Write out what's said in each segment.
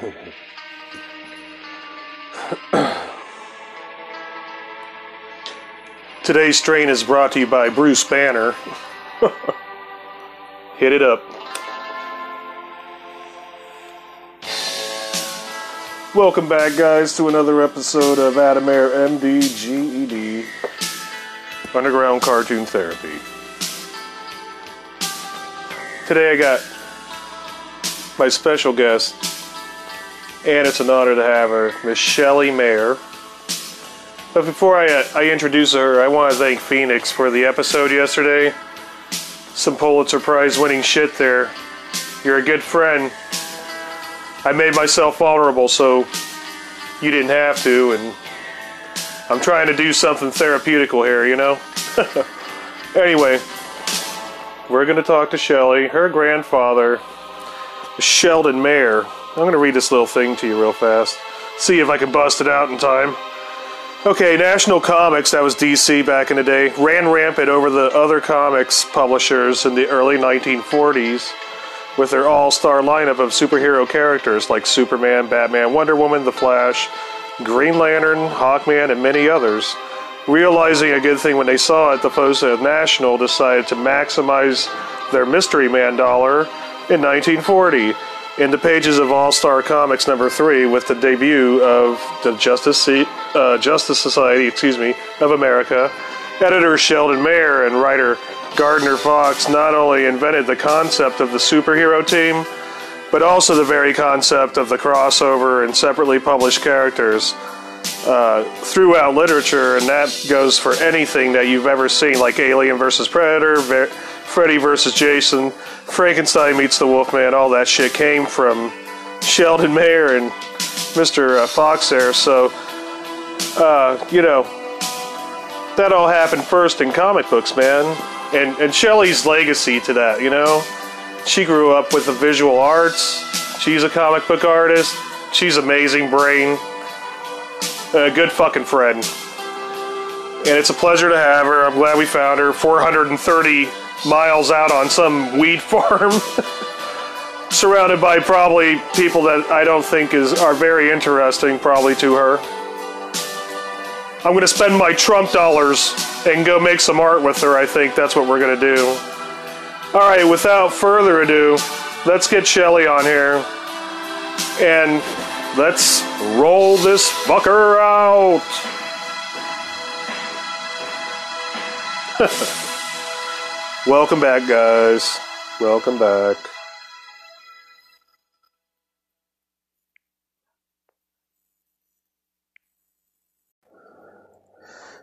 Today's strain is brought to you by Bruce Banner. Hit it up. Welcome back, guys, to another episode of Adamare MD GED Underground Cartoon Therapy. Today I got my special guest, and it's an honor to have her, Miss Mayer. But before I, uh, I introduce her, I want to thank Phoenix for the episode yesterday. Some Pulitzer Prize winning shit there. You're a good friend. I made myself vulnerable so you didn't have to, and I'm trying to do something therapeutical here, you know? anyway, we're going to talk to Shelley, her grandfather, Sheldon Mayer. I'm going to read this little thing to you real fast. See if I can bust it out in time. Okay, National Comics, that was DC back in the day, ran rampant over the other comics publishers in the early 1940s with their all star lineup of superhero characters like Superman, Batman, Wonder Woman, The Flash, Green Lantern, Hawkman, and many others. Realizing a good thing when they saw it, the folks at National decided to maximize their Mystery Man dollar in 1940 in the pages of All Star Comics number three with the debut of the Justice, uh, Justice Society, excuse me, of America. Editor Sheldon Mayer and writer Gardner Fox not only invented the concept of the superhero team, but also the very concept of the crossover and separately published characters uh, throughout literature, and that goes for anything that you've ever seen, like Alien versus Predator, Ver- Freddy versus Jason, Frankenstein meets the Wolfman, all that shit came from Sheldon Mayer and Mr. Uh, Fox there. So, uh, you know, that all happened first in comic books, man. And, and Shelley's legacy to that, you know? She grew up with the visual arts. She's a comic book artist. She's amazing brain. A good fucking friend. And it's a pleasure to have her. I'm glad we found her. 430 miles out on some weed farm. Surrounded by probably people that I don't think is are very interesting, probably to her. I'm gonna spend my Trump dollars and go make some art with her. I think that's what we're gonna do. All right, without further ado, let's get Shelly on here and let's roll this fucker out. Welcome back, guys. Welcome back.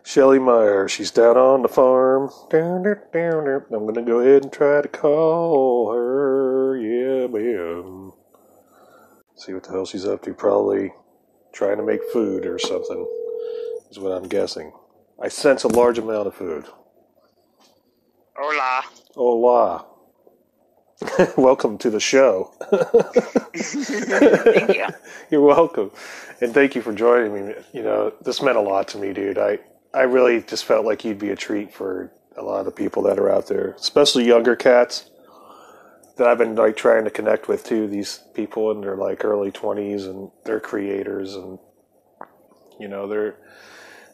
Shelly Mayer, she's down on the farm. Down down there. I'm gonna go ahead and try to call her. Yeah, ma'am. See what the hell she's up to. Probably trying to make food or something, is what I'm guessing. I sense a large amount of food. Hola. Hola. welcome to the show. Thank you. You're welcome. And thank you for joining me. You know, this meant a lot to me, dude. I, I really just felt like you'd be a treat for a lot of the people that are out there, especially younger cats that I've been like trying to connect with too. These people in their like early 20s and they're creators and you know, they're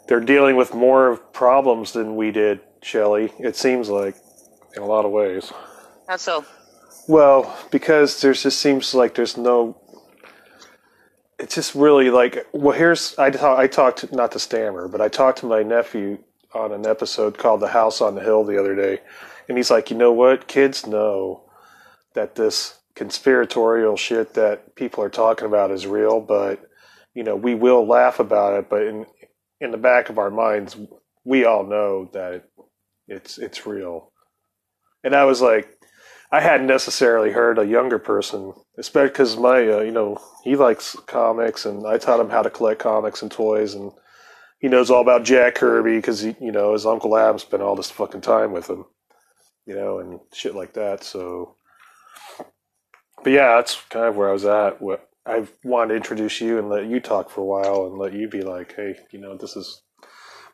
they're dealing with more problems than we did, Shelley. It seems like in a lot of ways. How so? Well, because there's just seems like there's no. It's just really like well. Here's I talk, I talked not to Stammer, but I talked to my nephew on an episode called "The House on the Hill" the other day, and he's like, you know what? Kids know that this conspiratorial shit that people are talking about is real, but you know we will laugh about it, but in in the back of our minds, we all know that it, it's it's real. And I was like, I hadn't necessarily heard a younger person, especially because my, uh, you know, he likes comics, and I taught him how to collect comics and toys, and he knows all about Jack Kirby because you know his uncle Adam spent all this fucking time with him, you know, and shit like that. So, but yeah, that's kind of where I was at. What I wanted to introduce you and let you talk for a while, and let you be like, hey, you know, this is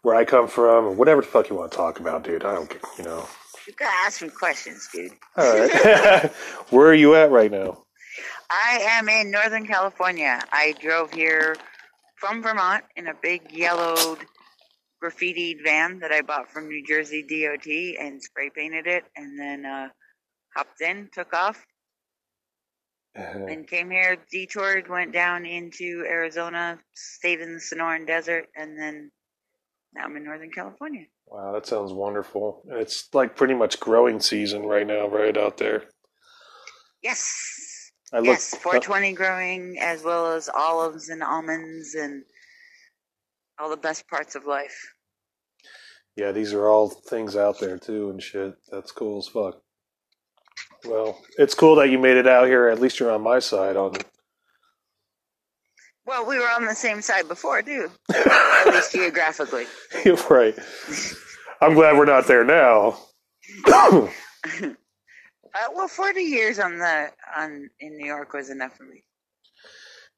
where I come from, or whatever the fuck you want to talk about, dude. I don't, care, you know. You gotta ask me questions, dude. All right. Where are you at right now? I am in Northern California. I drove here from Vermont in a big yellowed graffitied van that I bought from New Jersey DOT and spray painted it and then uh, hopped in, took off, uh-huh. and came here, detoured, went down into Arizona, stayed in the Sonoran Desert, and then now I'm in Northern California. Wow, that sounds wonderful. It's like pretty much growing season right now, right out there. Yes. I look, yes, 420 growing as well as olives and almonds and all the best parts of life. Yeah, these are all things out there too and shit. That's cool as fuck. Well, it's cool that you made it out here. At least you're on my side on Well, we were on the same side before, too. At least geographically. You're right. I'm glad we're not there now. Uh, well, 40 years on the on in New York was enough for me.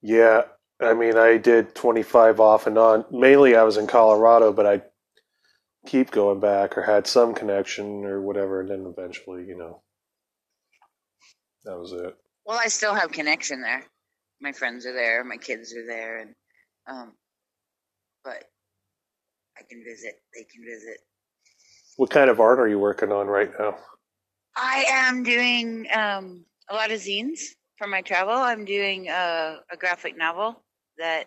yeah, I mean, I did 25 off and on. Mainly, I was in Colorado, but I keep going back or had some connection or whatever, and then eventually, you know, that was it. Well, I still have connection there. My friends are there, my kids are there, and um, but I can visit. They can visit. What kind of art are you working on right now? I am doing um, a lot of zines for my travel. I'm doing a, a graphic novel that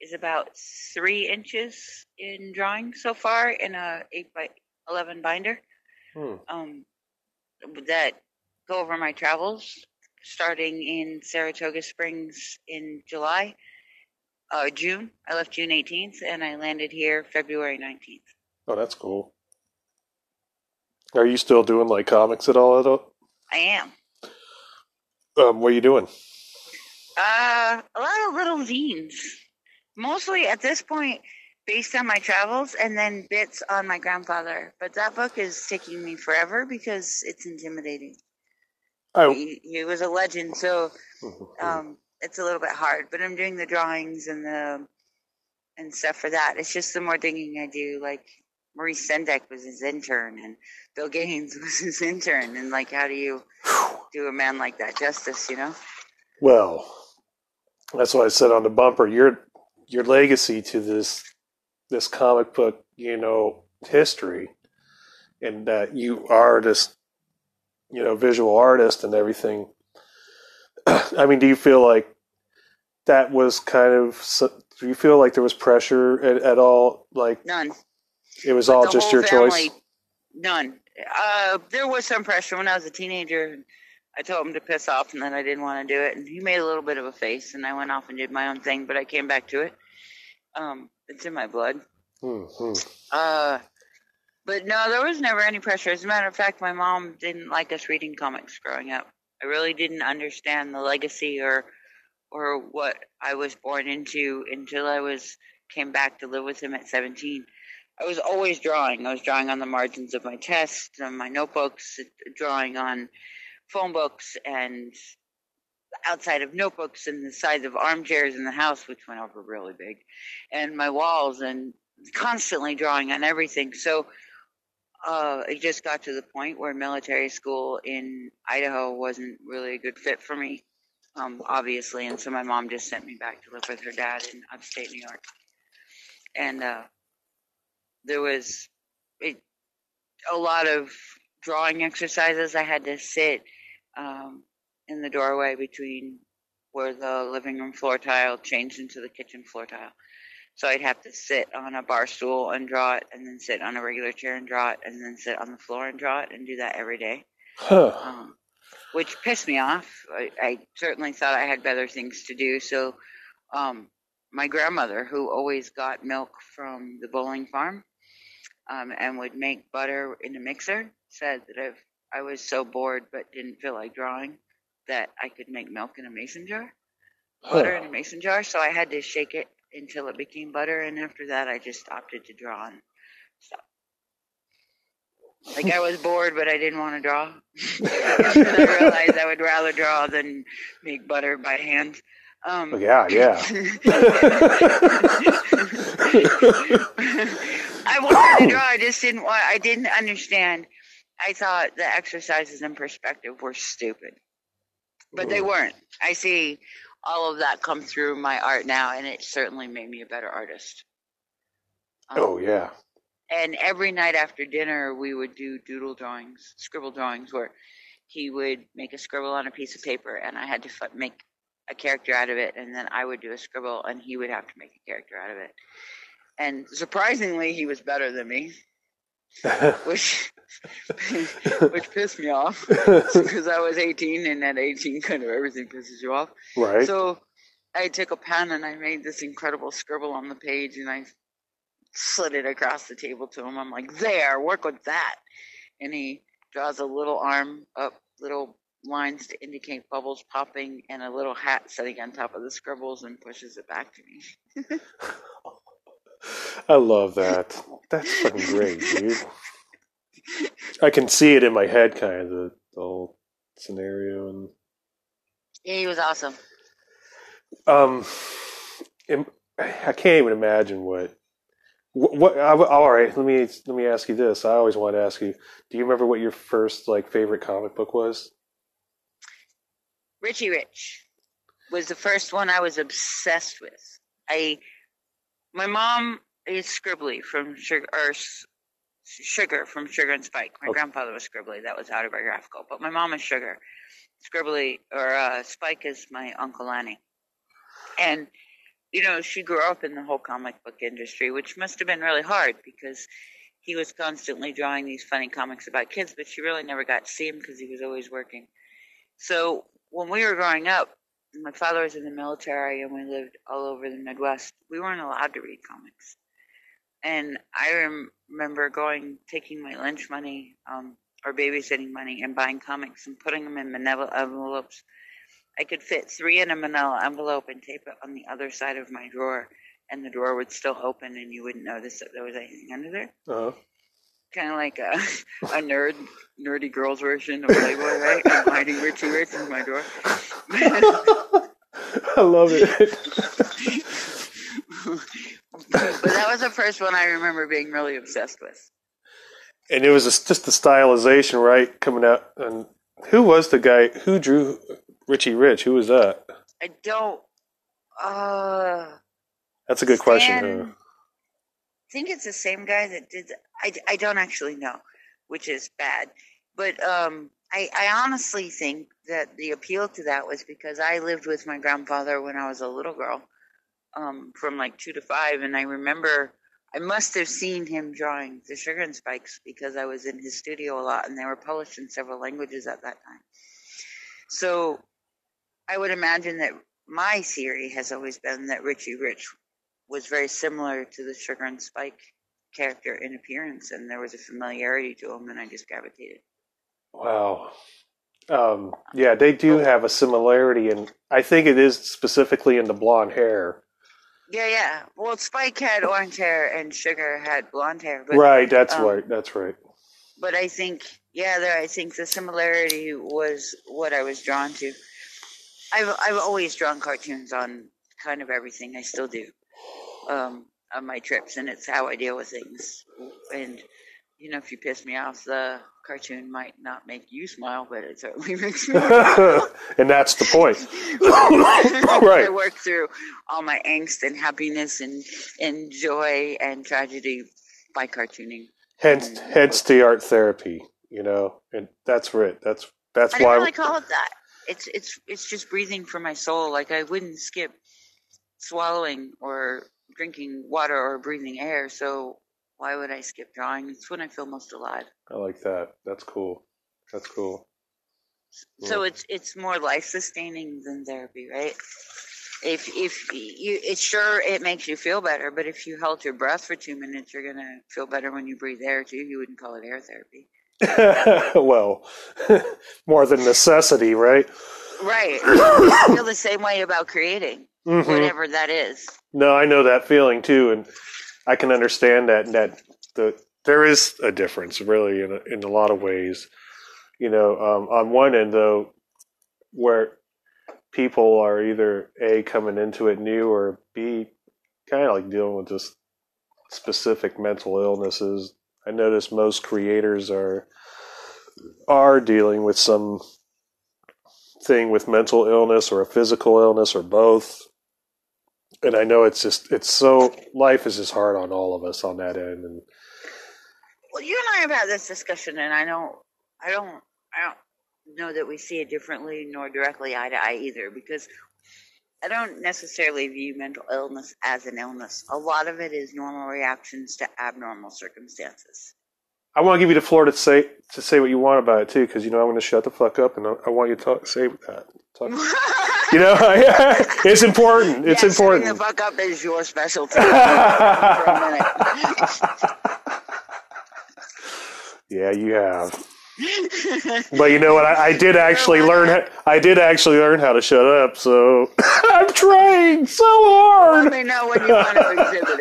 is about three inches in drawing so far in a eight by eleven binder. Hmm. Um, that go over my travels, starting in Saratoga Springs in July, uh, June. I left June 18th, and I landed here February 19th. Oh, that's cool. Are you still doing like comics at all? At all? I am. Um, what are you doing? Uh, a lot of little zines, mostly at this point based on my travels, and then bits on my grandfather. But that book is taking me forever because it's intimidating. Oh, He, he was a legend, so um, it's a little bit hard. But I'm doing the drawings and the and stuff for that. It's just the more digging I do, like. Maurice Sendak was his intern, and Bill Gaines was his intern, and like, how do you do a man like that justice? You know? well, that's what I said on the bumper. Your your legacy to this this comic book, you know, history, and that you are this, you know, visual artist and everything. I mean, do you feel like that was kind of? Do you feel like there was pressure at, at all? Like None. it was all just your family, choice. None. Uh, there was some pressure when I was a teenager. I told him to piss off and then I didn't want to do it, and he made a little bit of a face, and I went off and did my own thing. But I came back to it. Um, it's in my blood. Hmm, hmm. Uh, but no, there was never any pressure. As a matter of fact, my mom didn't like us reading comics growing up. I really didn't understand the legacy or or what I was born into until I was came back to live with him at 17. I was always drawing. I was drawing on the margins of my tests, on my notebooks, drawing on phone books and outside of notebooks and the sides of armchairs in the house, which went over really big, and my walls, and constantly drawing on everything. So uh, it just got to the point where military school in Idaho wasn't really a good fit for me, um, obviously, and so my mom just sent me back to live with her dad in upstate New York. And uh, there was it, a lot of drawing exercises. I had to sit um, in the doorway between where the living room floor tile changed into the kitchen floor tile. So I'd have to sit on a bar stool and draw it, and then sit on a regular chair and draw it, and then sit on the floor and draw it, and do that every day, Huh. um, which pissed me off. I, I certainly thought I had better things to do. So um, my grandmother, who always got milk from the bowling farm um, and would make butter in a mixer, said that if I was so bored but didn't feel like drawing, that I could make milk in a mason jar, butter in a mason jar. So I had to shake it until it became butter, and after that, I just opted to draw and stop. Like I was bored, but I didn't want to draw. I realized I would rather draw than make butter by hand. Um, Oh, yeah, yeah. I wanted to draw. I just didn't want. I didn't understand. I thought the exercises in perspective were stupid. but they weren't. I see all of that come through my art now, and it certainly made me a better artist. Um, Oh yeah. and every night after dinner we would do doodle drawings scribble drawings where he would make a scribble on a piece of paper and i had to f- make a character out of it and then i would do a scribble and he would have to make a character out of it and surprisingly he was better than me which which pissed me off because i was 18 and at 18 kind of everything pisses you off right. so I took a pen and I made this incredible scribble on the page and I slid it across the table to him. I'm like, there, work with that. And he draws a little arm up, little lines to indicate bubbles popping, and a little hat sitting on top of the scribbles and pushes it back to me. I love that. That's fucking great, dude. I can see it in my head, kind of the, the whole scenario, and Yeah, he was awesome. um, I can't even imagine what. What, what I, all right, let me let me ask you this. I always want to ask you. Do you remember what your first like favorite comic book was? Richie Rich was the first one I was obsessed with. I, my mom is Scribbly from Sugar, or Sugar from Sugar and Spike. My Okay. grandfather was Scribbly. That was autobiographical. But my mom is Sugar. Scribbly or uh, Spike is my uncle Annie. And you know, she grew up in the whole comic book industry, which must have been really hard because he was constantly drawing these funny comics about kids, but she really never got to see him because he was always working. So when we were growing up, my father was in the military and we lived all over the Midwest. We weren't allowed to read comics. And I rem- remember going, taking my lunch money um, or babysitting money and buying comics and putting them in manila envelopes. I could fit three in a manila envelope and tape it on the other side of my drawer, and the drawer would still open and you wouldn't notice that there was anything under there. Uh-huh. Kind of like a, a nerd, nerdy girl's version of Playboy, right? I'm hiding Richie Rich in my drawer. I love it. but that was the first one I remember being really obsessed with. and it was just the stylization, right? Coming out. And who was the guy who drew Richie Rich? Who was that? I don't. Uh, That's a good question. Stan- Huh? I think it's the same guy that did. The, I I don't actually know, which is bad. But um, I I honestly think that the appeal to that was because I lived with my grandfather when I was a little girl, um, from like two to five, and I remember. I must have seen him drawing the sugar and spikes because I was in his studio a lot and they were published in several languages at that time. So I would imagine that my theory has always been that Richie Rich was very similar to the Sugar and Spike character in appearance, and there was a familiarity to him, and I just gravitated. Wow. Um, yeah, they do have a similarity, and I think it is specifically in the blonde hair. Yeah, yeah. Well, Spike had orange hair, and Sugar had blonde hair, but right, that's um, right. That's right. but I think yeah, there. I think the similarity was what I was drawn to. I've I've always drawn cartoons on kind of everything. I still do. Um, on my trips, and it's how I deal with things. And you know, if you piss me off, the cartoon might not make you smile, but it certainly makes me. smile. and that's the point. right. I work through all my angst and happiness and and joy and tragedy by cartooning. Hence, hence the art therapy. You know, and that's it. That's that's I why. really call it that. It's it's it's just breathing for my soul. Like I wouldn't skip swallowing or drinking water or breathing air. So why would I skip drawing? It's when I feel most alive. I like that. That's cool. That's cool. So it's it's more life sustaining than therapy, right? If if you, it's sure it makes you feel better, but if you held your breath for two minutes, you're gonna feel better when you breathe air too. You wouldn't call it air therapy, well, more than necessity, right? right? I feel the same way about creating, Mhm. whatever that is. No, I know that feeling too, and I can understand that. That the there is a difference, really, in a, in a lot of ways. You know, um, on one end, though, where people are either a coming into it new or b kind of like dealing with just specific mental illnesses. I notice most creators are are dealing with some thing with mental illness or a physical illness or both. And I know it's just it's so life is just hard on all of us on that end and Well, you and I have had this discussion, and I don't, I don't, I don't know that we see it differently nor directly eye to eye either, because I don't necessarily view mental illness as an illness. A lot of it is normal reactions to abnormal circumstances. I want to give you the floor to say to say what you want about it too, because you know I'm going to shut the fuck up and I, I want you to talk, say that. Talk. You know, it's important. It's yeah, important. the fuck up is your specialty. for a minute. yeah, you have. But you know what? I, I did actually learn. How, I did actually learn how to shut up. So I'm trying so hard. Let me know when you want to exhibit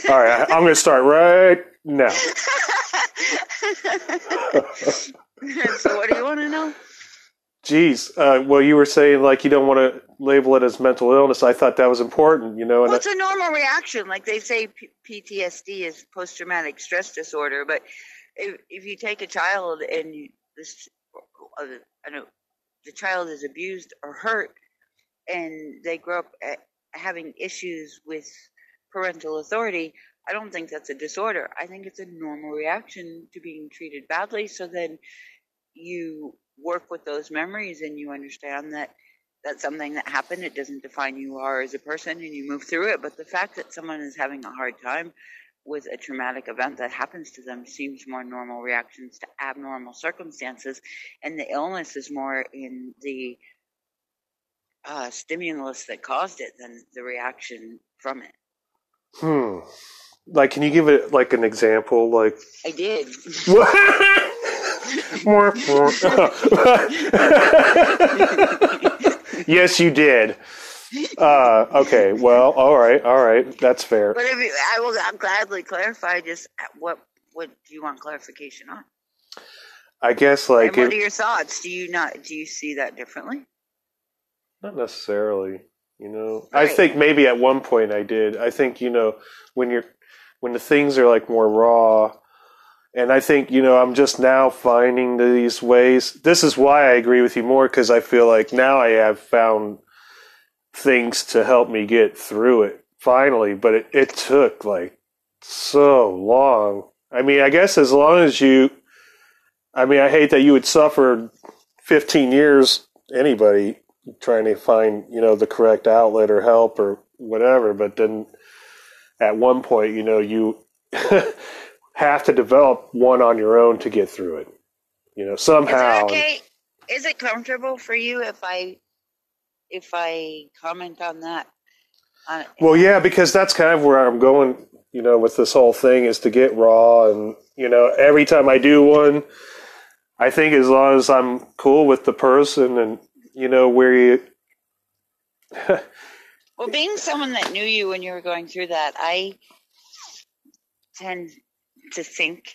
it. All right, I'm going to start right now. so, what do you want to know? Jeez. Uh, well, you were saying like you don't want to label it as mental illness. I thought that was important. You know, and Well, it's a normal reaction. Like they say, P- PTSD is post traumatic stress disorder. But if if you take a child and you, this, uh, I know the child is abused or hurt, and they grow up uh, having issues with parental authority, I don't think that's a disorder. I think it's a normal reaction to being treated badly. So then you work with those memories and you understand that that's something that happened. It doesn't define who you are as a person and you move through it. But the fact that someone is having a hard time with a traumatic event that happens to them seems more normal reactions to abnormal circumstances. And the illness is more in the uh, stimulus that caused it than the reaction from it. hmm. Like, can you give it like an example? Like, I did. yes, you did. Uh, okay. Well, all right, all right. That's fair. But if you, I will I'll gladly clarify just what what do you want clarification on? I guess like and what it- are your thoughts? Do you not do you see that differently? Not necessarily. You know, I think maybe at one point I did. I think you know when you're when the things are like more raw, and I think you know I'm just now finding these ways. This is why I agree with you more because I feel like now I have found things to help me get through it finally. But it, it took like so long. I mean, I guess as long as you, I mean, I hate that you would suffer 15 years. Anybody trying to find you know the correct outlet or help or whatever but then at one point you know you have to develop one on your own to get through it you know somehow Is it okay? Is it comfortable for you if I if I comment on that? On, well yeah because that's kind of where i'm going you know with this whole thing is to get raw and you know every time i do one i think as long as i'm cool with the person and you know where you Well, being someone that knew you when you were going through that, I tend to think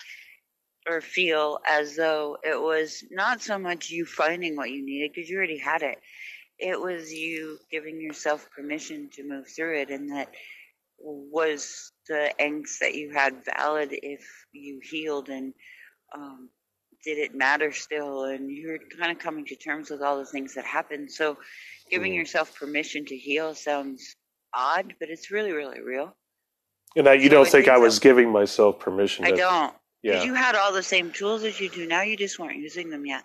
or feel as though it was not so much you finding what you needed because you already had it. It was you giving yourself permission to move through it, and that was the angst that you had valid if you healed and um, did it matter still and you're kind of coming to terms with all the things that happened so giving Mm. yourself permission to heal sounds odd but it's really really real and I, you So don't think i was so. giving myself permission i to, don't. Yeah. you had all the same tools as you do. Now you just weren't using them yet.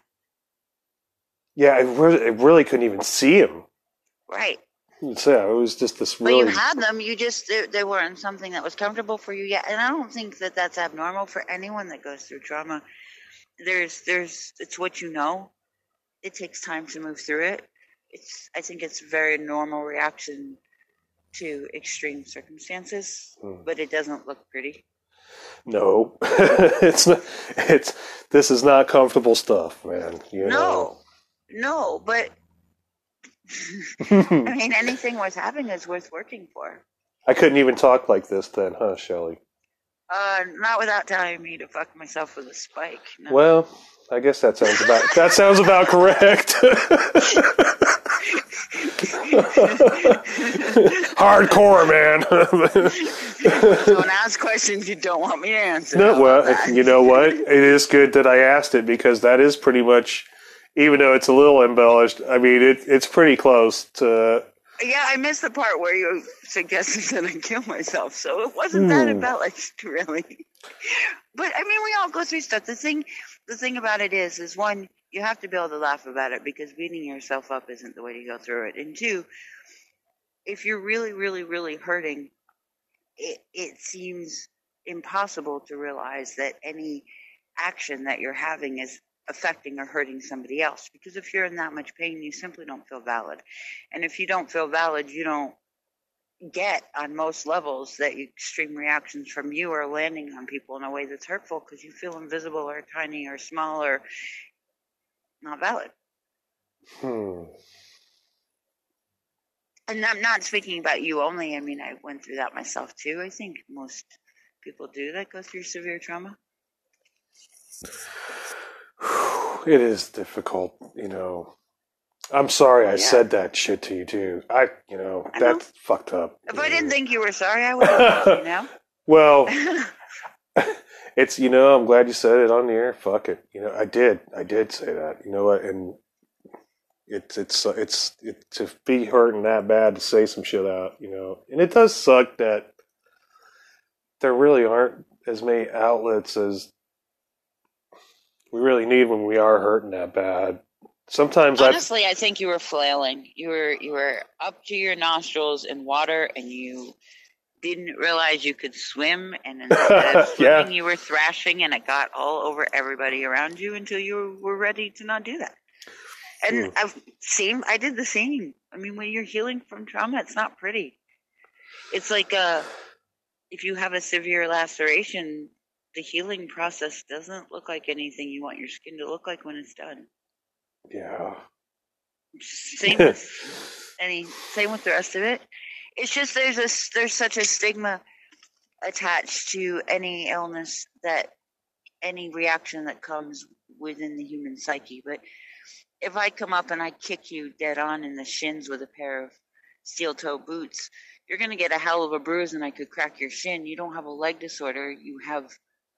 Yeah I really, I really couldn't even see them. right. Yeah it was just this but you had them. You just they, they weren't something that was comfortable for you yet. And i don't think that that's abnormal for anyone that goes through trauma. There's there's it's what you know. It takes time to move through it. It's i think it's a very normal reaction to extreme circumstances Hmm. but it doesn't look pretty No, it's not. It's this is not comfortable stuff, man. You no no but i mean anything worth having is worth working for I couldn't even talk like this then, huh, Shelley? uh not without telling me to fuck myself with a spike no. Well, I guess that sounds about that sounds about correct. Hardcore, man. don't ask questions you don't want me to answer no, well, you know what? It is good that I asked it because that is pretty much even though it's a little embellished. I mean, it, it's pretty close to. Yeah, I missed the part where you suggested that I kill myself, so it wasn't that Hmm. embellished, really. But I mean, we all go through stuff. The thing, the thing about it is, is one, you have to be able to laugh about it because beating yourself up isn't the way to go through it. And two, if you're really, really, really hurting, it it seems impossible to realize that any action that you're having is affecting or hurting somebody else because if you're in that much pain you simply don't feel valid and if you don't feel valid you don't get on most levels that extreme reactions from you are landing on people in a way that's hurtful because you feel invisible or tiny or small or not valid Hmm. and i'm not speaking about you only i mean i went through that myself too i think most people do that go through severe trauma It is difficult, you know. I'm sorry I Yeah. said that shit to you too. I, you know, I know. that's fucked up. if i didn't think you were sorry i would have you know Well, it's you know, I'm glad you said it on the air. Fuck it, you know, I did, I did say that. You know what? And it's it's it's it, to be hurting that bad to say some shit out, you know. And it does suck that there really aren't as many outlets as we really need when we are hurting that bad. Sometimes I Honestly, I think you were flailing. You were you were up to your nostrils in water, and you didn't realize you could swim. And instead of Yeah. swimming, you were thrashing, and it got all over everybody around you until you were ready to not do that. And Hmm. I've seen. I did the same. I mean, when you're healing from trauma, it's not pretty. It's like uh, if you have a severe laceration, the healing process doesn't look like anything you want your skin to look like when it's done. yeah. Same with any same with the rest of it. It's just there's a there's such a stigma attached to any illness that any reaction that comes within the human psyche. But if I come up and I kick you dead on in the shins with a pair of steel toe boots, you're gonna get a hell of a bruise and I could crack your shin. You don't have a leg disorder, you have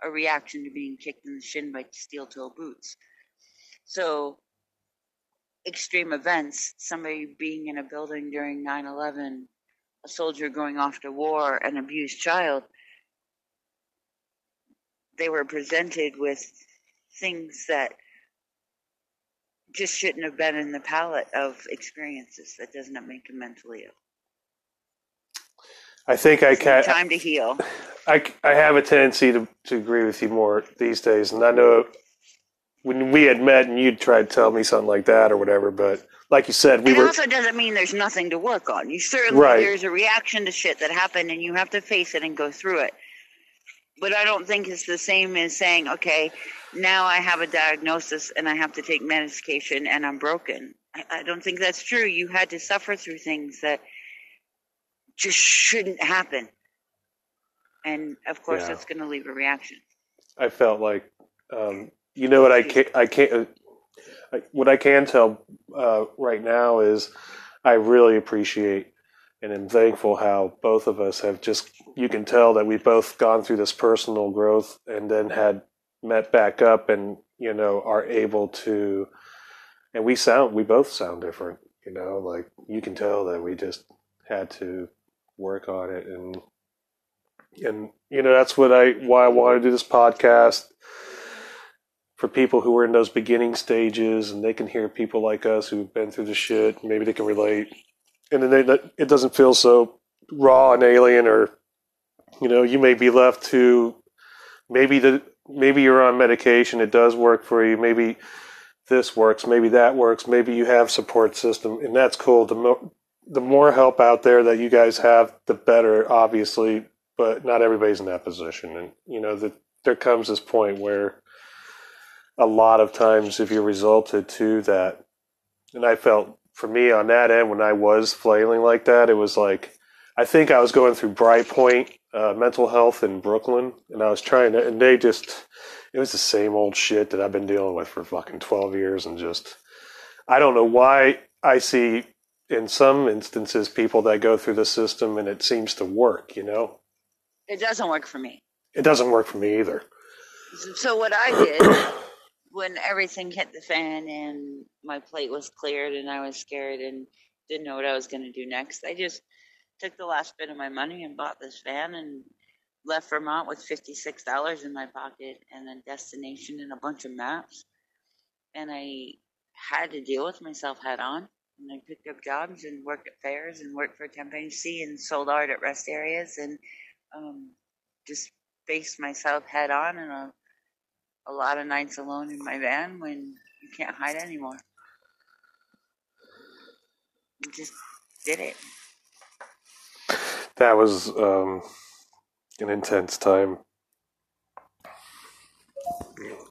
a reaction to being kicked in the shin by steel toe boots. So extreme events, somebody being in a building during 9 11, a soldier going off to war, an abused child, they were presented with things that just shouldn't have been in the palette of experiences. That does not make them mentally ill. I think I can. time to heal. I, I have a tendency to, to agree with you more these days, and I know when we had met and you'd try to tell me something like that or whatever, but like you said, we it were also doesn't mean there's nothing to work on. You certainly Right. there's a reaction to shit that happened, and you have to face it and go through it. But I don't think it's the same as saying, okay, now I have a diagnosis and I have to take medication and I'm broken. I, I don't think that's true. You had to suffer through things that just shouldn't happen, and of course, Yeah. that's going to leave a reaction. I felt like, um, you know what I can't, I can't, uh, I, what I can tell uh, right now is I really appreciate and am thankful how both of us have just, you can tell that we've both gone through this personal growth and then had met back up and, you know, are able to, and we sound, we both sound different, you know, like you can tell that we just had to work on it and, and you know that's what I why I want to do this podcast for people who are in those beginning stages and they can hear people like us who've been through the shit maybe they can relate. And then they, it doesn't feel so raw and alien or you know you may be left to maybe the maybe you're on medication it does work for you maybe this works maybe that works maybe you have support system and that's cool. The more the more help out there that you guys have the better obviously but not everybody's in that position. And you know that there comes this point where a lot of times if you resulted to that? And i felt for me on that end when i was flailing like that it was like i think i was going through BrightPoint uh, mental health in brooklyn and i was trying to and they just it was the same old shit that i've been dealing with for fucking 12 years and just i don't know why i see in some instances people that go through the system and it seems to work you know? It doesn't work for me. it doesn't work for me either. So what I did when everything hit the fan and my plate was cleared and I was scared and didn't know what I was going to do next, I just took the last bit of my money and bought this van and left Vermont with $56 in my pocket and a destination and a bunch of maps. And I had to deal with myself head on. And I picked up jobs and worked at fairs and worked for Campaign C and sold art at rest areas and um, just faced myself head on and a, lot of nights alone in my van when you can't hide anymore. I just did it. That was um, an intense time.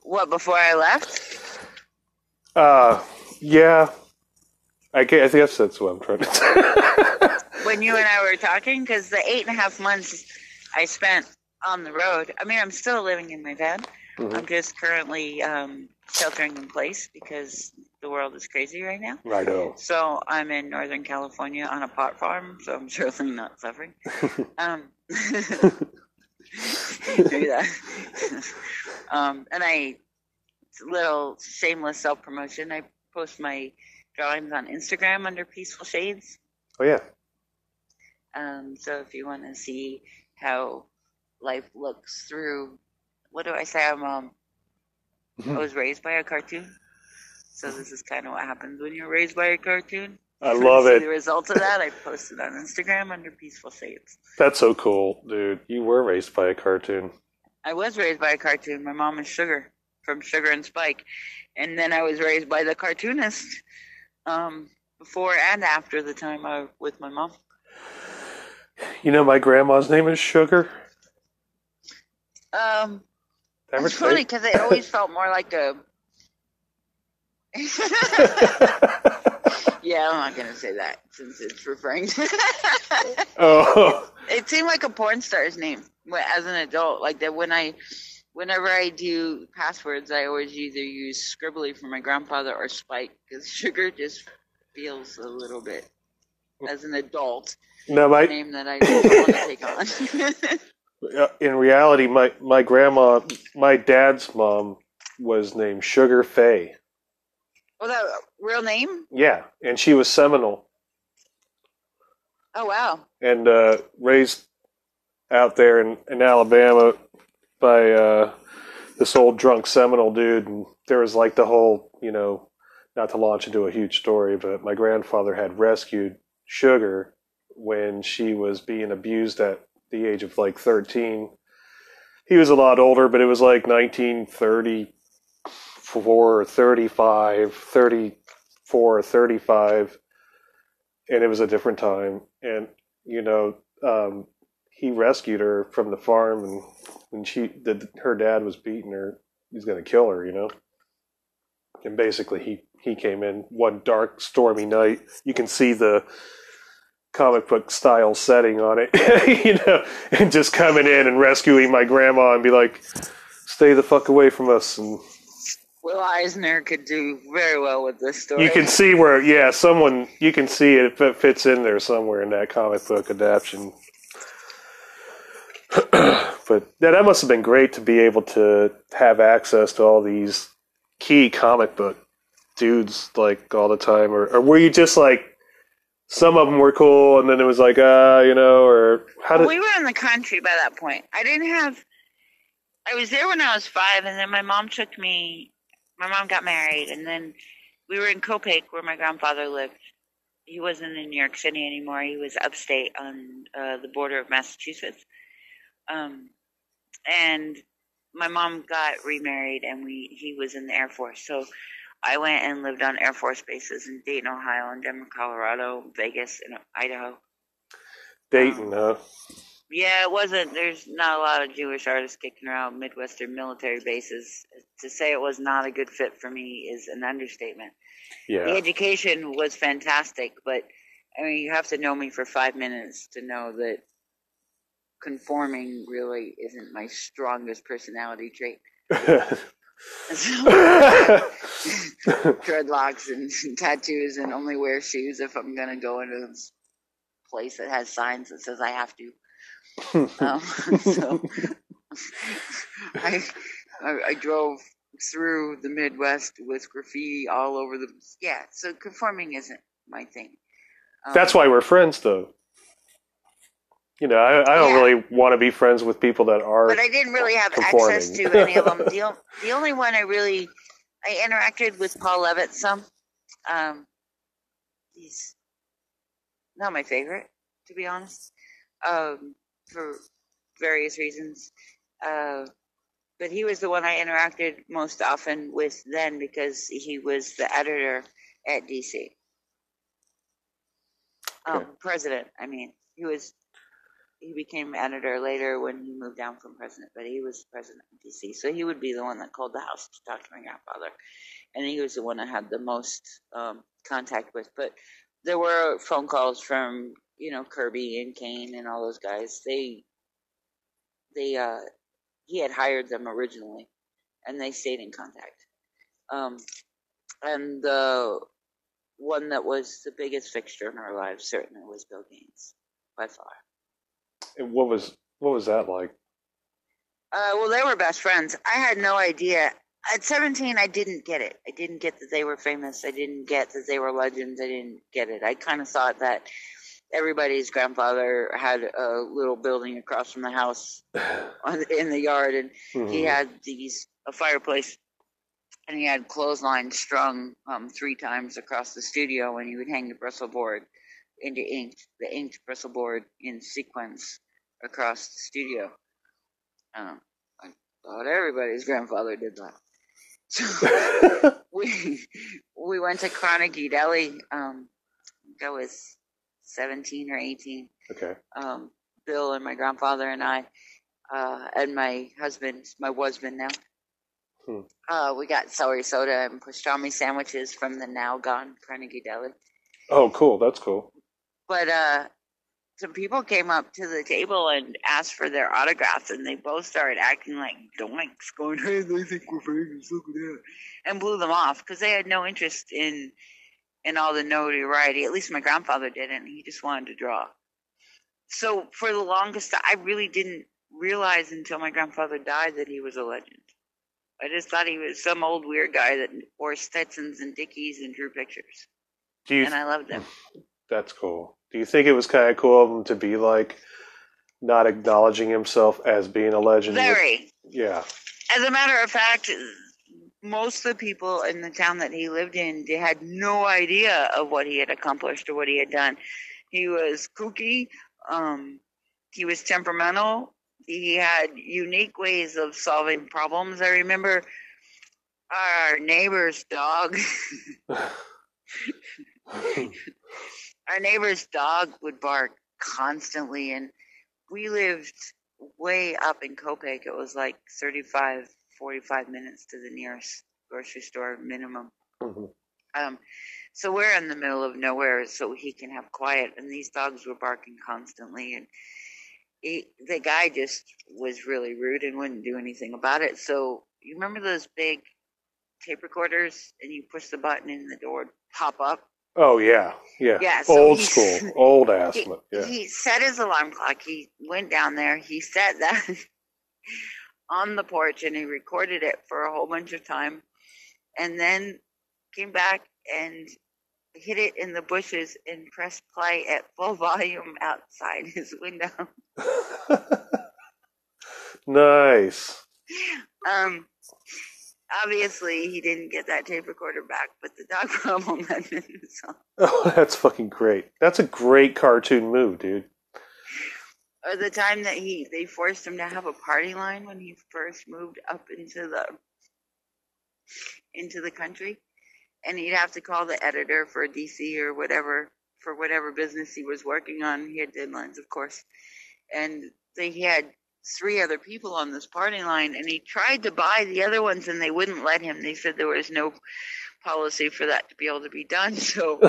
What, before I left? Uh, yeah. I guess that's what I'm trying to say. when you and I were talking, because the eight and a half months I spent on the road, I mean, I'm still living in my van. Mhm. I'm just currently um, sheltering in place because the world is crazy right now. Know. So I'm in Northern California on a pot farm, so I'm certainly not suffering. um, um, and I, it's a little shameless self promotion. I post my drawings on Instagram under Peaceful Shades. Oh, yeah. Um, so if you want to see how life looks through, what do I say? I'm um, I was raised by a cartoon. So this is kind of what happens when you're raised by a cartoon. I love it. The results of that I posted on Instagram under Peaceful Shades. That's so cool, dude. You were raised by a cartoon. I was raised by a cartoon. My mom is Sugar from Sugar and Spike, and then I was raised by the cartoonist um, before and after the time I with my mom. You know, my grandma's name is Sugar. Um, Ever it's funny because it always felt more like a. yeah, I'm not gonna say that since it's referring to. oh, it seemed like a porn star's name as an adult. Like that when I, whenever I do passwords, I always either use Scribbly for my grandfather or Spike because Sugar just feels a little bit as an adult no, my name that I don't want to take on. Uh, in reality, my my grandma, my dad's mom, was named Sugar Fay. well, that real name? Yeah, and she was Seminole Oh wow. and uh, raised out there in, in Alabama by uh, this old drunk Seminole dude. And there was like the whole, you know, not to launch into a huge story, but my grandfather had rescued Sugar when she was being abused at the age of like 13. He was a lot older, but it was like 1934 or 35, 34 or 35. And it was a different time. And, you know, um, he rescued her from the farm and when she, the, her dad was beating her, he's going to kill her, you know? And basically he, he came in one dark, stormy night. You can see the, comic book style setting on it, you know, and just coming in and rescuing my grandma and be like, stay the fuck away from us. And Will Eisner could do very well with this story. you can see where, yeah, someone, you can see it, it fits in there somewhere in that comic book adaptation. but yeah, that must have been great to be able to have access to all these key comic book dudes like all the time, or, or were you just like some of them were cool, and then it was like, uh, you know, or how did? we were in the country by that point. I didn't have. I was there when I was five, and then my mom took me. My mom got married, and then we were in Copake, where my grandfather lived. He wasn't in New York City anymore. He was upstate on uh, the border of Massachusetts. Um, and my mom got remarried, and we he was in the Air Force. So I went and lived on Air Force bases in Dayton, Ohio, and Denver, Colorado, Vegas, and Idaho. Dayton, um, huh? Yeah, it wasn't. There's not a lot of Jewish artists kicking around Midwestern military bases. To say it was not a good fit for me is an understatement. Yeah. The education was fantastic, but I mean, you have to know me for five minutes to know that conforming really isn't my strongest personality trait. Dreadlocks and tattoos, and only wear shoes if I'm gonna go into this place that has signs that says I have to. Um, so I, I I drove through the Midwest with graffiti all over the. Yeah, so conforming isn't my thing. Um, That's why we're friends, though. You know, I, I don't Yeah. really want to be friends with people that are. But I didn't really have conforming. access to any of them. The, the only one I really, I interacted with Paul Levitz some. Um, he's not my favorite, to be honest, um, for various reasons. Uh, but he was the one I interacted most often with then because he was the editor at DC. Um, Okay. president, I mean, he was he became editor later when he moved down from president, but he was president of DC. So he would be the one that called the house to talk to my grandfather. And he was the one I had the most um, contact with. But there were phone calls from, you know, Kirby and Kane and all those guys. They, they, uh, he had hired them originally and they stayed in contact. Um, and the one that was the biggest fixture in our lives certainly was Bill Gaines by far. And what was what was that like? Uh, well, they were best friends. I had no idea. At 17, I didn't get it. I didn't get that they were famous. I didn't get that they were legends. I didn't get it. I kind of thought that everybody's grandfather had a little building across from the house on, in the yard, and he Mhm. had these a fireplace, and he had clotheslines strung um, three times across the studio, and he would hang the bristle board into ink, the inked bristle board in sequence across the studio. Um, I thought everybody's grandfather did that. So we we went to Carnegie Deli. Um, I was seventeen or eighteen. okay. Um, Bill and my grandfather and I, uh, and my husband, my husband now. Hmm. Uh, we got celery soda and pastrami sandwiches from the now gone Carnegie Deli. Oh, cool. That's cool. But uh, some people came up to the table and asked for their autographs, and they both started acting like doinks, going, "Hey, they think we're famous. Look at that," and blew them off because they had no interest in in all the notoriety. At least my grandfather didn't. He just wanted to draw. So for the longest, I really didn't realize until my grandfather died that he was a legend. I just thought he was some old weird guy that wore Stetsons and Dickies and drew pictures, you? and I loved him. that's cool. Do you think it was kind of cool of him to be like not acknowledging himself as being a legend? Very. Yeah. As a matter of fact, most of the people in the town that he lived in they had no idea of what he had accomplished or what he had done. He was kooky. Um, he was temperamental. He had unique ways of solving problems. I remember our neighbor's dog. our neighbor's dog would bark constantly, and we lived way up in Kopek. It was like 35, 45 minutes to the nearest grocery store minimum. Mhm. Um, so we're in the middle of nowhere, so he can have quiet. And these dogs were barking constantly, and he, the guy just was really rude and wouldn't do anything about it. So you remember those big tape recorders, and you push the button and the door would pop up. Oh yeah, yeah. Yeah, so old school, old ass. He, Yeah. he set his alarm clock. He went down there. He set that on the porch and he recorded it for a whole bunch of time, and then came back and hit it in the bushes and pressed play at full volume outside his window. nice. Um, obviously he didn't get that tape recorder back, but the dog problem had been solved. Oh, that's fucking great. That's a great cartoon move, dude. or the time that he they forced him to have a party line when he first moved up into the into the country and he'd have to call the editor for DC or whatever for whatever business he was working on he had deadlines of course and they had three other people on this party line and he tried to buy the other ones and they wouldn't let him they said there was no policy for that to be able to be done so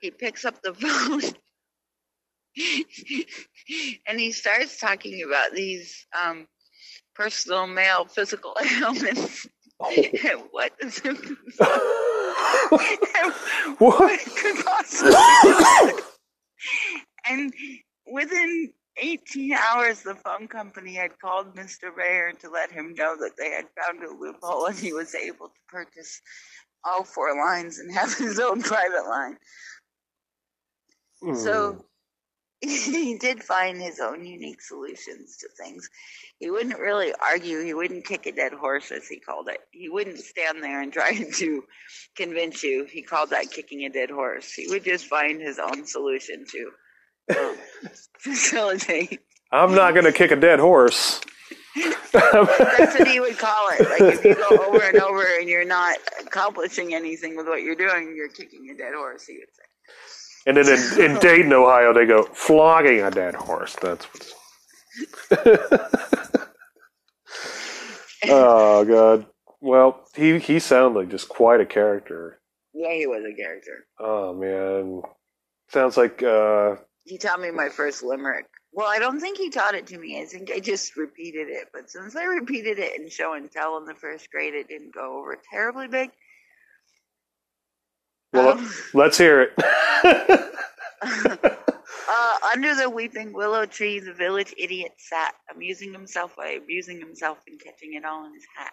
he picks up the phone and he starts talking about these um, personal male physical ailments. and what is it? what? could possibly and within 18 hours, the phone company had called Mr. Mayer to let him know that they had found a loophole and he was able to purchase all four lines and have his own private line. Mm. So he did find his own unique solutions to things. He wouldn't really argue. He wouldn't kick a dead horse, as he called it. He wouldn't stand there and try to convince you. He called that kicking a dead horse. He would just find his own solution to facilitate. I'm not going to kick a dead horse. That's what he would call it. Like if you go over and over and you're not accomplishing anything with what you're doing, you're kicking a dead horse. He would say. And then in, in Dayton, Ohio, they go flogging a dead horse. That's what's. oh God. Well, he he sounded like just quite a character. Yeah, he was a character. Oh man, sounds like uh, He taught me my first limerick. Well, I don't think he taught it to me. I think I just repeated it. But since I repeated it in show and tell in the first grade, it didn't go over terribly big. well. Um, let's hear it. uh, under the weeping willow tree, the village idiot sat, amusing himself by abusing himself and catching it all in his hat.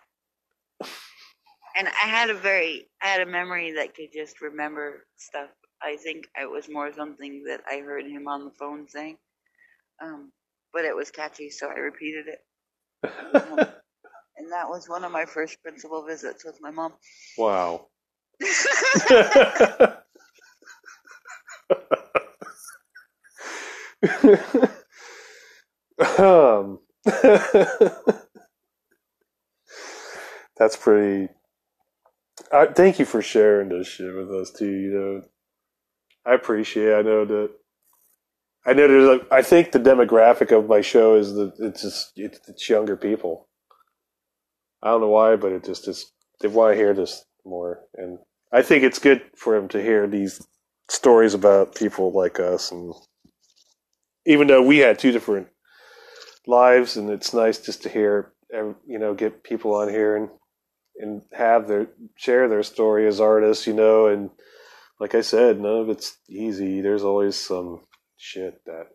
And I had a very, I had a memory that could just remember stuff. I think it was more something that I heard him on the phone saying. Um, but it was catchy, so I repeated it. Um, and that was one of my first principal visits with my mom. wow. um, that's pretty. I, thank you for sharing this shit with us too. You know, I appreciate. It. I know that. I know there's. I think the demographic of my show is that it's just it's, it's younger people. I don't know why, but it just is. They want to hear this more, and I think it's good for them to hear these stories about people like us and even though we had two different lives and it's nice just to hear you know get people on here and and have their share their story as artists you know and like i said none of it's easy there's always some shit that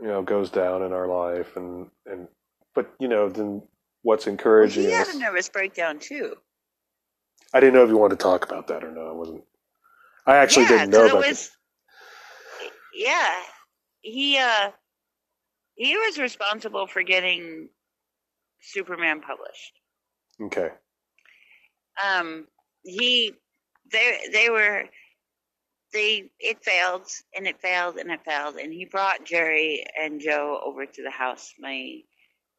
you know goes down in our life and and but you know then what's Well, encouraging he had us a nervous breakdown too. i didn't know if you wanted to talk about that or not i wasn't i actually yeah, didn't know about it it was. Yeah, he uh he was responsible for getting Superman published. okay Um, he they they were they it failed and it failed and it failed and he brought Jerry and Joe over to the house. My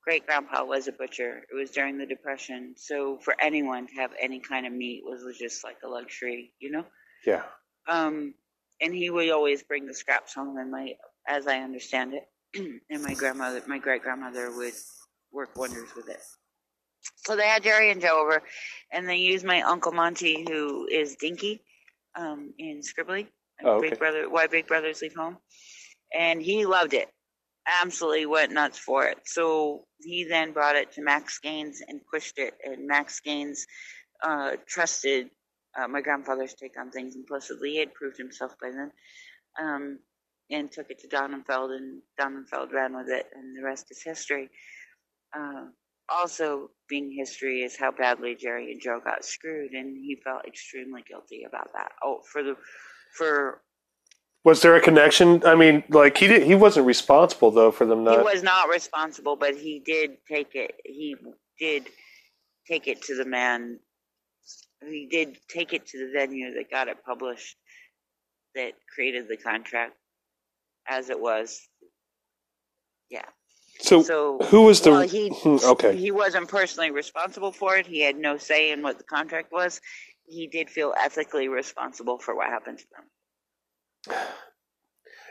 great grandpa was a butcher. It was during the depression, so for anyone to have any kind of meat was just like a luxury, you know. yeah Um, and he would always bring the scraps home, and my, as I understand it, and my grandmother, my great grandmother would work wonders with it. So they had Jerry and Joe over, and they used my uncle Monty, who is Dinky, um, in Scribbly, Oh, okay. Big Brother, Why Big Brothers Leave Home, and he loved it. Absolutely went nuts for it. So he then brought it to Max Gaines and pushed it, and Max Gaines uh, trusted uh, my grandfather's take on things implicitly. He had proved himself by then, um, and took it to Donenfeld, and Donenfeld ran with it, and the rest is history. Uh, also, being history is how badly Jerry and Joe got screwed, and he felt extremely guilty about that. Oh, for the for Was there a connection? I mean, like he did, he wasn't responsible though for them he was not responsible, but he did take it. He did take it to the man. He did take it to the venue that got it published, that created the contract, as it was. Yeah. So, So who was the? well, he Hmm, okay, he wasn't personally responsible for it. He had no say in what the contract was. He did feel ethically responsible for what happened to them.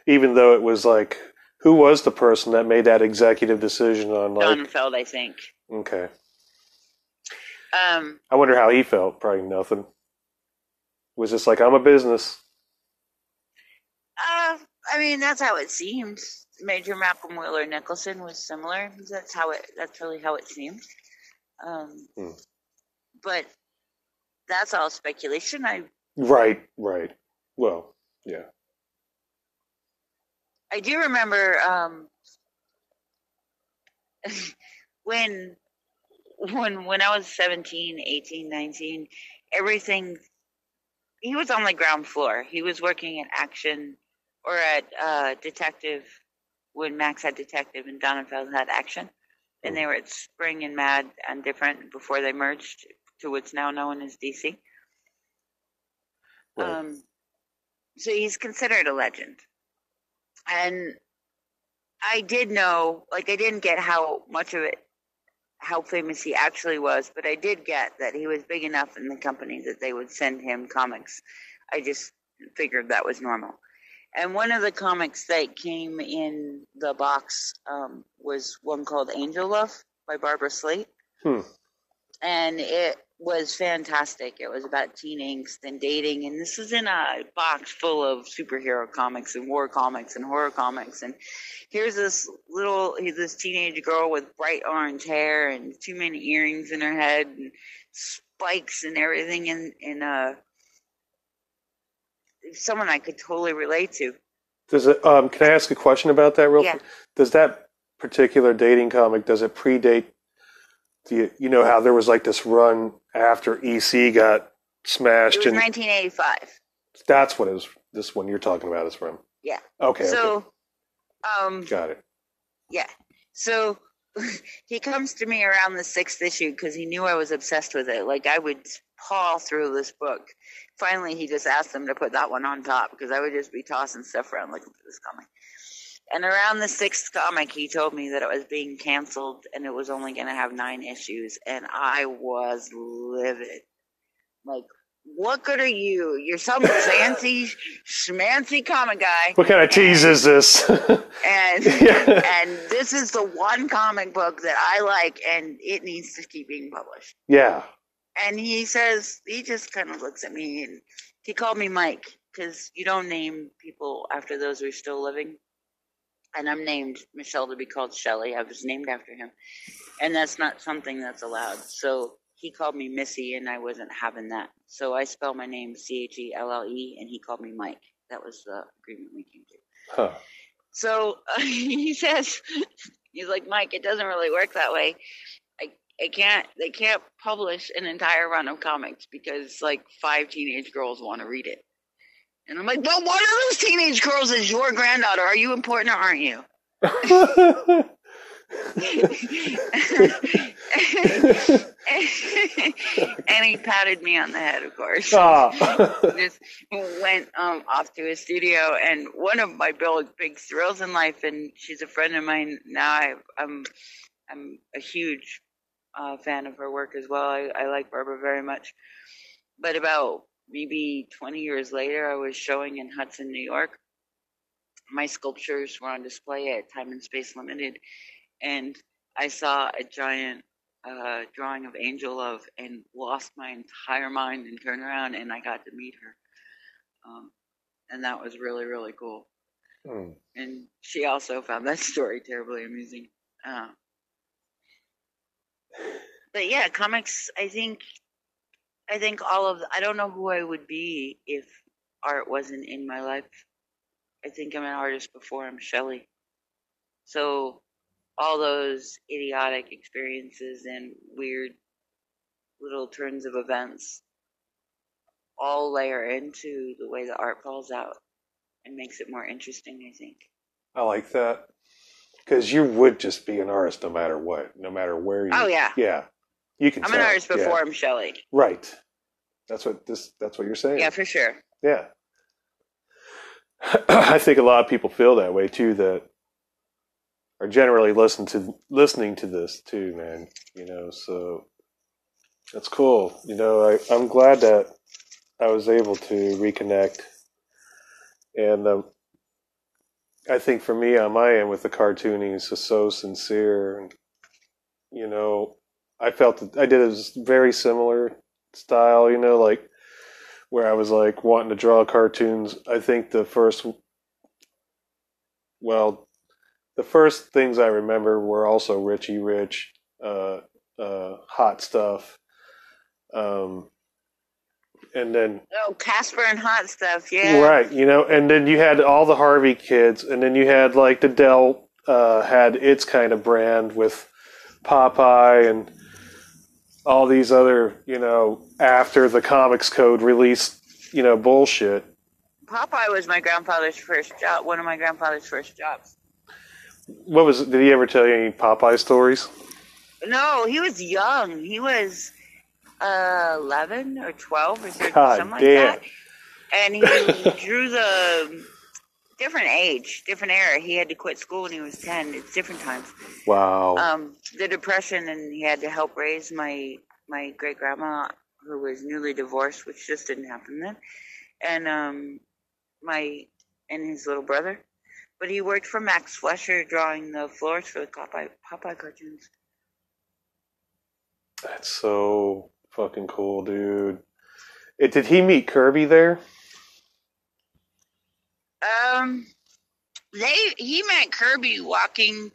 even though it was like, who was the person that made that executive decision on like? Donenfeld, I think. Okay, Um, I wonder how he felt. Probably nothing. Was just like I'm a business. Uh, I mean, that's how it seemed. Major Malcolm Wheeler Nicholson was similar. That's how it. That's really how it seemed. Um, Hmm. but that's all speculation. I Right, right. Well, yeah. I do remember um, when when when I was 17, 18, 19, everything he was on the ground floor. He was working at Action or at uh, Detective when Max had Detective and Donenfeld had Action. And they were at Spring and Mad and different before they merged to what's now known as DC. Right. Um, so he's considered a legend. And I did know, like, I didn't get how much of it, how famous he actually was, but I did get that he was big enough in the company that they would send him comics. I just figured that was normal. And one of the comics that came in the box um, was one called Angel Love by Barbara Slate. Hmm. And it was fantastic. It was about teen angst and dating. And this was in a box full of superhero comics and war comics and horror comics. And here's this little, this teenage girl with bright orange hair and too many earrings in her head and spikes and everything in, in a, someone I could totally relate to. Does it? Um, can I ask a question about that real Yeah. quick? Does that particular dating comic does it predate? Do you, you know how there was like this run after EC got smashed, and 1985. that's what it was. This one you're talking about is from. Yeah. Okay. okay. So, um, Got it. yeah. So he comes to me around the sixth issue because he knew I was obsessed with it. Like I would paw through this book. Finally, he just asked them to put that one on top because I would just be tossing stuff around looking for this comic. And around the sixth comic, he told me that it was being canceled and it was only going to have nine issues, and I was livid. Like, what good are you? You're some fancy, schmancy comic guy, What kind of tease is this? and Yeah. and this is the one comic book that I like, and it needs to keep being published. yeah. And he says he just kind of looks at me, and he called me Mike because you don't name people after those who are still living. And I'm named Michelle to be called Shelley. I was named after him, and that's not something that's allowed. So he called me Missy, and I wasn't having that. So I spell my name C H E L L E, and he called me Mike. That was the agreement we came to. Huh. So uh, he says, he's like, Mike, it doesn't really work that way. I, I can't, they can't publish an entire run of comics because like five teenage girls want to read it. And I'm like, well, one of those teenage girls is your granddaughter. Are you important or aren't you? and he patted me on the head, of course. Ah. just went um, off to his studio and one of my big, big thrills in life and she's a friend of mine now I, i'm i'm a huge uh, fan of her work as well I, I like barbara very much but about maybe 20 years later i was showing in hudson new york my sculptures were on display at time and space limited and i saw a giant uh, drawing of Angel Love and lost my entire mind and turned around and I got to meet her. Um, and that was really, really cool. Hmm. And she also found that story terribly amusing. Uh, but yeah, comics, I think, I think all of, I don't know who I would be if art wasn't in my life. I think I'm an artist before I'm Shelley. So all those idiotic experiences and weird little turns of events all layer into the way the art falls out and makes it more interesting, I think. I like that because you would just be an artist no matter what, no matter where you. Oh, yeah. Yeah, you can. I'm an tell. artist Yeah. before I'm Shelley. Right. That's what this. That's what you're saying. Yeah, for sure. Yeah. I think a lot of people feel that way too. That are generally listen to listening to this too, man. You know, so that's cool. You know, I, I'm glad that I was able to reconnect, and um, I think for me on my end with the cartooning, it's just so sincere, and you know, I felt that I did a very similar style. You know, like where I was like wanting to draw cartoons. I think the first, well, the first things I remember were also Richie Rich, uh, uh, Hot Stuff, um, and then Oh, Casper and Hot Stuff. Yeah. right, you know, and then you had all the Harvey kids, and then you had like the Dell uh, had its kind of brand with Popeye and all these other, you know, after the Comics Code released, you know, bullshit. Popeye was my grandfather's first job. One of my grandfather's first jobs. What was? Did he ever tell you any Popeye stories? No, he was young. He was uh, 11 or 12 or 13, God something damn. like that. And he drew the different age, different era. He had to quit school when he was 10. It's different times. Wow. Um, the depression, and he had to help raise my my great grandma, who was newly divorced, which just didn't happen then, and um, my and his little brother. But he worked for Max Fleischer, drawing the floors for the Popeye, Popeye cartoons. That's so fucking cool, dude. It, did he meet Kirby there? Um, they he met Kirby walking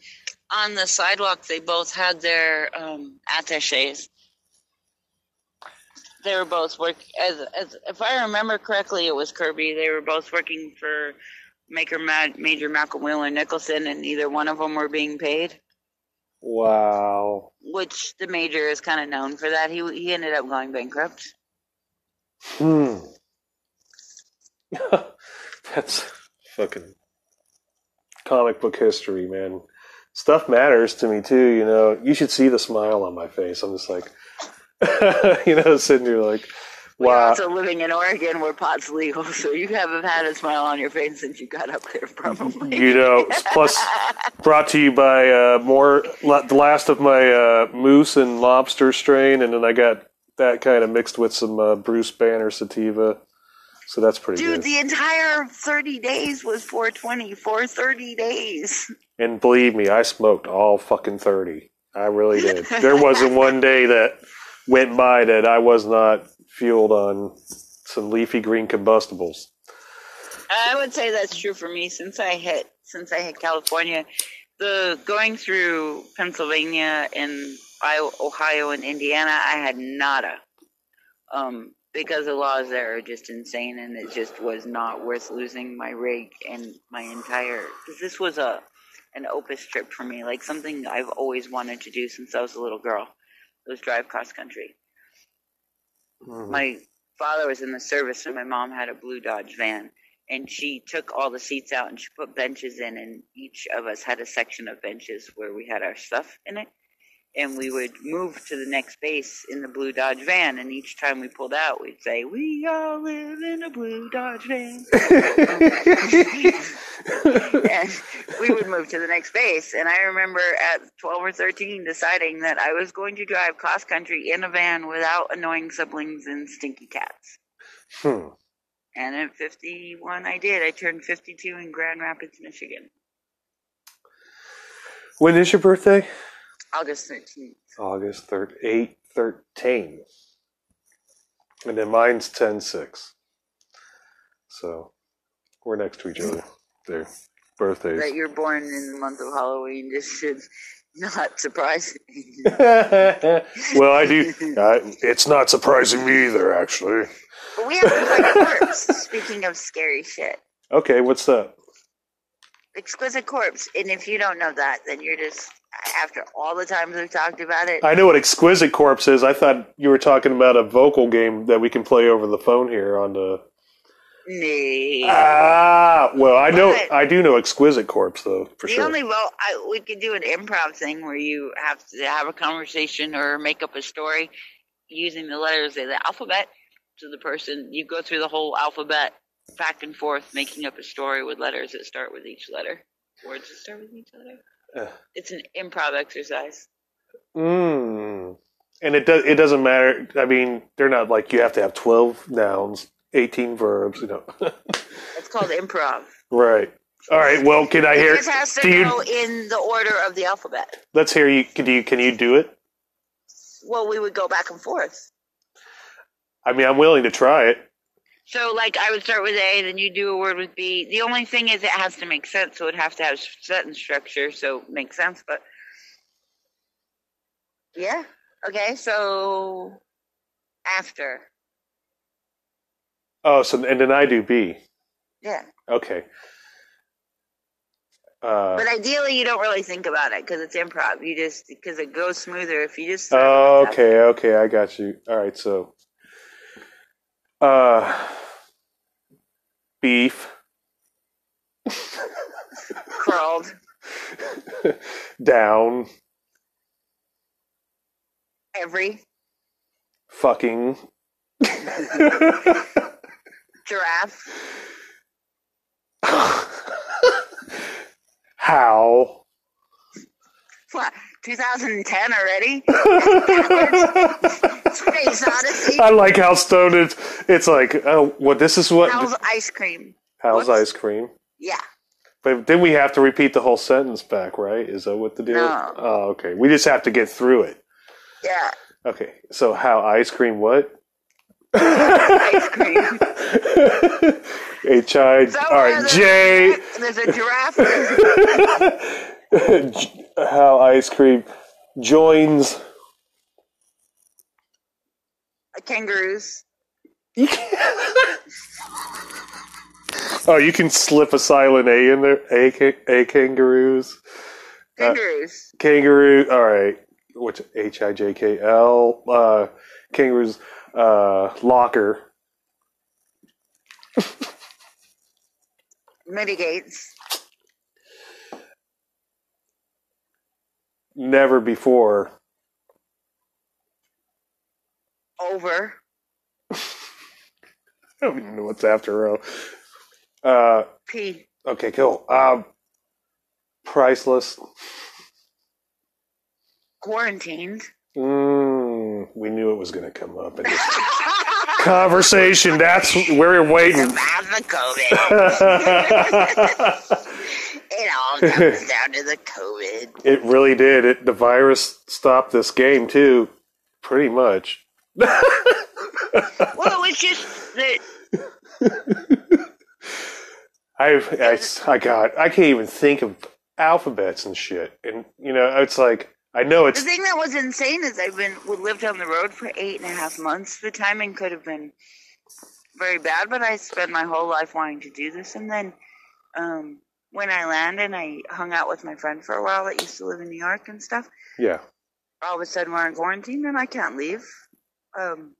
on the sidewalk. They both had their um, attaches. They were both work as, as if I remember correctly, it was Kirby. They were both working for Maker Major Malcolm Wheeler Nicholson, and neither one of them were being paid. Wow. Which the Major is kind of known for that. He he ended up going bankrupt. Hmm. That's fucking comic book history, man. Stuff matters to me too, you know. You should see the smile on my face. I'm just like, you know, sitting here like, We're wow. also living in Oregon where pot's legal, so you haven't had a smile on your face since you got up there, probably. You know, plus brought to you by uh, more the last of my uh, moose and lobster strain, and then I got that kind of mixed with some uh, Bruce Banner sativa. So that's pretty good. Dude, good. the entire 30 days was 420 for 30 days. And believe me, I smoked all fucking 30. I really did. There wasn't one day that went by that I was not fueled on some leafy green combustibles. I would say that's true for me since I hit since I hit California. The going through Pennsylvania and Ohio and Indiana, I had nada. Um, because the laws there are just insane, and it just was not worth losing my rig and my entire. Because this was a an opus trip for me, like something I've always wanted to do since I was a little girl. Was drive cross country. Mhm. my father was in the service and my mom had a blue dodge van and she took all the seats out and she put benches in and each of us had a section of benches where we had our stuff in it and we would move to the next base in the blue dodge van and each time we pulled out we'd say we all live in a blue dodge van and we would move to the next base. And I remember at 12 or 13 deciding that I was going to drive cross country in a van without annoying siblings and stinky cats. Hmm. And at 51, I did. I turned 52 in Grand Rapids, Michigan, When is your birthday? August 13th. August 3rd, 8 13. And then mine's 10 6. So we're next to each other. Their birthdays. That you're born in the month of Halloween just should not surprise me. well, I do. I, it's not surprising me either, actually. but we have to fight corpse. Speaking of scary shit. Okay, what's that? Exquisite Corpse, and if you don't know that, then you're just after all the times we've talked about it. I know what Exquisite Corpse is. I thought you were talking about a vocal game that we can play over the phone here on the. Ah, well, I know. But- I do know Exquisite Corpse though, for the sure. only vote I, we could do an improv thing where you have to have a conversation or make up a story using the letters of the alphabet. To the person you go through the whole alphabet back and forth, making up a story with letters that start with each letter, words that start with each letter. Uh. It's an improv exercise. Mm. And it does. It doesn't matter. I mean, they're not like you have to have twelve nouns, eighteen verbs. You know. It's called improv. right. All right. Well, can I hear? just has to you- go in the order of the alphabet. Let's hear you. Can you? Can you do it? Well, we would go back and forth. I mean, I'm willing to try it. So, like, I would start with A, then you do a word with B. The only thing is, it has to make sense, so it has to have sentence structure, so it makes sense. But yeah, okay. So after Oh, so and then I do B. Yeah. Okay. Uh, But ideally, you don't really think about it because it's improv. You just because it goes smoother if you just. oh, okay, okay, I got you. All right, so uh beef Crawled down every fucking giraffe. how What? 2010 already? Space Odyssey. I like how stoned it's it's like oh what this is what How's ice cream? how's whoops. ice cream Yeah. but then we have to repeat the whole sentence back right is that what the deal No. oh okay we just have to get through it Yeah. okay so how ice cream what Ice cream. H I So all right J There's a giraffe. How ice cream joins kangaroos. oh you can slip a silent A in there A A kangaroos Kangaroos. kangaroo all right Which H I J K L uh kangaroos uh locker Mitigates. never before Over. I don't even know what's after row uh P. okay cool um priceless Quarantined. Mm, we knew it was going to come up in this conversation. That's where we're waiting. Survive the COVID. it all comes down to the COVID. it really did. It, the virus stopped this game too, pretty much. Well, it's just that I, I, I got. I can't even think of alphabets and shit. And you know, it's like I know it's. the thing that was insane is I've been we lived on the road for eight and a half months. The timing could have been very bad, but I spent my whole life wanting to do this. And then um, when I landed, I hung out with my friend for a while that used to live in New York and stuff. yeah. all of a sudden we're in quarantine and I can't leave. Um,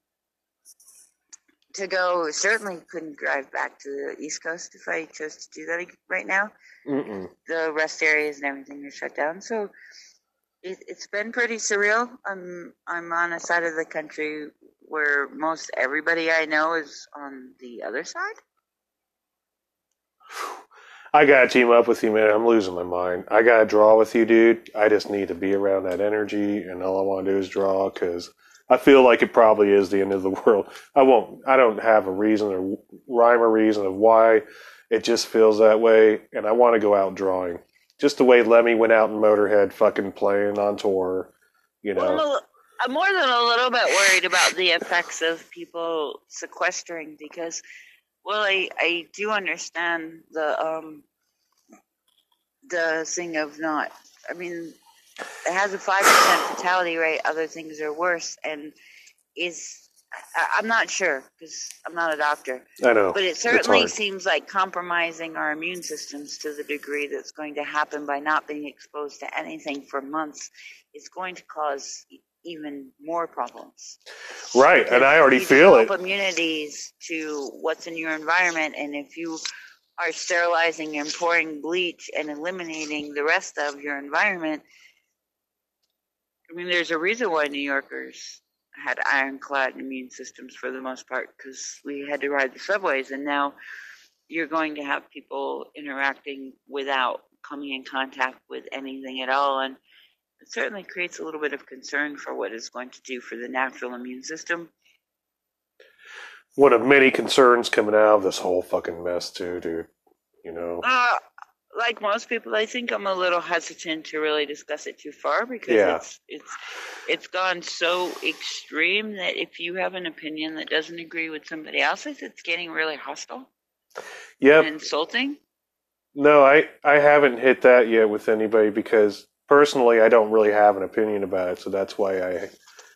to go, certainly couldn't drive back to the East Coast if I chose to do that right now. Mm-mm. The rest areas and everything are shut down, so it, it's been pretty surreal. I'm I'm on a side of the country where most everybody I know is on the other side. I gotta team up with you, man. I'm losing my mind. I gotta draw with you, dude. I just need to be around that energy, and all I want to do is draw because I feel like it probably is the end of the world. I won't. I don't have a reason or rhyme or reason of why. It just feels that way, and I want to go out drawing. Just the way Lemmy went out in Motorhead, fucking playing on tour. You Well, I'm, a, I'm more than a little bit worried about the effects of people sequestering because, well, I, I do understand the um the thing of not. I mean, it has a five percent fatality rate. Other things are worse, and is I, I'm not sure because I'm not a doctor, I know. but it certainly seems like compromising our immune systems to the degree that's going to happen by not being exposed to anything for months is going to cause even more problems. Right, and I already feel it. immunities to what's in your environment, and if you are sterilizing and pouring bleach and eliminating the rest of your environment, I mean, there's a reason why New Yorkers had ironclad immune systems for the most part because we had to ride the subways, and now you're going to have people interacting without coming in contact with anything at all, and it certainly creates a little bit of concern for what it's going to do for the natural immune system. One of many concerns coming out of this whole fucking mess, too, dude. You know. Uh, like most people, I think I'm a little hesitant to really discuss it too far because Yeah. it's it's it's gone so extreme that if you have an opinion that doesn't agree with somebody else's, it's getting really hostile Yeah, insulting. No, I, I haven't hit that yet with anybody because personally I don't really have an opinion about it, so that's why I